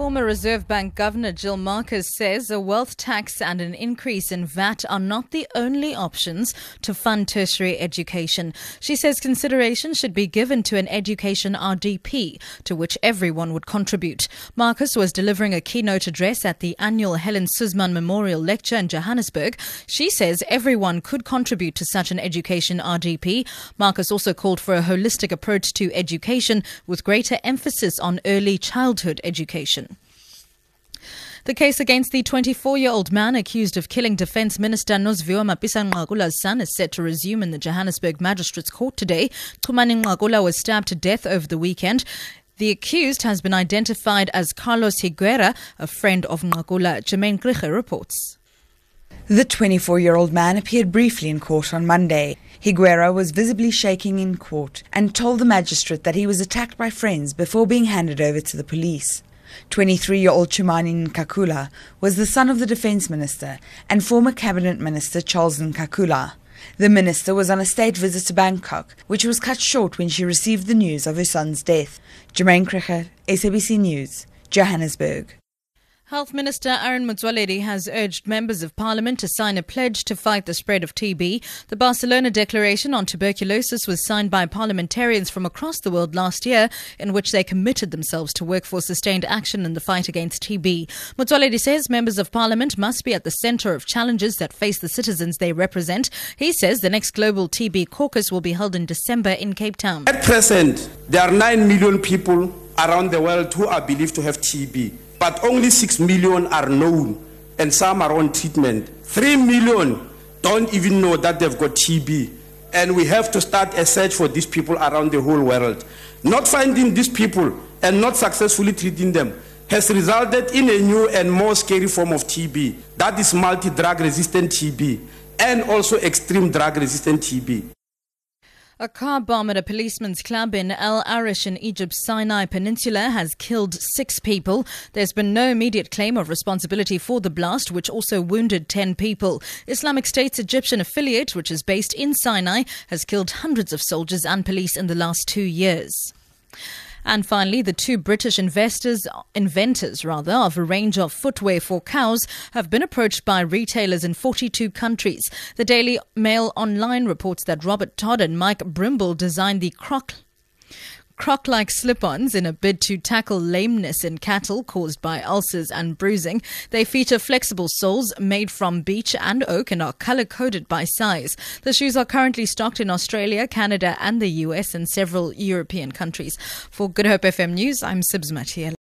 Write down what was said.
Former Reserve Bank Governor Gill Marcus says a wealth tax and an increase in VAT are not the only options to fund tertiary education. She says consideration should be given to an education RDP to which everyone would contribute. Marcus was delivering a keynote address at the annual Helen Suzman Memorial Lecture in Johannesburg. She says everyone could contribute to such an education RDP. Marcus also called for a holistic approach to education with greater emphasis on early childhood education. The case against the 24 year old man accused of killing Defence Minister Nosiviwe Mapisa-Nqakula's son is set to resume in the Johannesburg Magistrates Court today. Chumani Nqakula was stabbed to death over the weekend. The accused has been identified as Carlos Higuera, a friend of Nqakula. Jermaine Kriche reports. The 24 year old man appeared briefly in court on Monday. Higuera was visibly shaking in court and told the magistrate that he was attacked by friends before being handed over to the police. 23 year old Chumani Nqakula was the son of the defense minister and former cabinet minister Charles Nqakula. The minister was on a state visit to Bangkok, which was cut short when she received the news of her son's death. Jermaine Kricher, SABC News, Johannesburg. Health Minister Aaron Motsoaledi has urged members of parliament to sign a pledge to fight the spread of TB. The Barcelona Declaration on Tuberculosis was signed by parliamentarians from across the world last year, in which they committed themselves to work for sustained action in the fight against TB. Motsoaledi says members of parliament must be at the center of challenges that face the citizens they represent. He says the next global TB caucus will be held in December in Cape Town. At present, there are 9 million people around the world who are believed to have TB but only 6 million are known and some are on treatment. 3 million don't even know that they've got TB. And we have to start a search for these people around the whole world. Not finding these people and not successfully treating them has resulted in a new and more scary form of TB. That is multi drug resistant TB and also extreme drug resistant TB. A car bomb at a policeman's club in El Arish in Egypt's Sinai Peninsula has killed six people. There's been no immediate claim of responsibility for the blast, which also wounded 10 people. Islamic State's Egyptian affiliate, which is based in Sinai, has killed hundreds of soldiers and police in the last two years. And finally, the two British investors, inventors rather, of a range of footwear for cows have been approached by retailers in 42 countries. The Daily Mail Online reports that Robert Todd and Mike Brimble designed the Croc croc like slip ons in a bid to tackle lameness in cattle caused by ulcers and bruising. They feature flexible soles made from beech and oak and are color coded by size. The shoes are currently stocked in Australia, Canada, and the US and several European countries. For Good Hope FM News, I'm Sibs Matiel.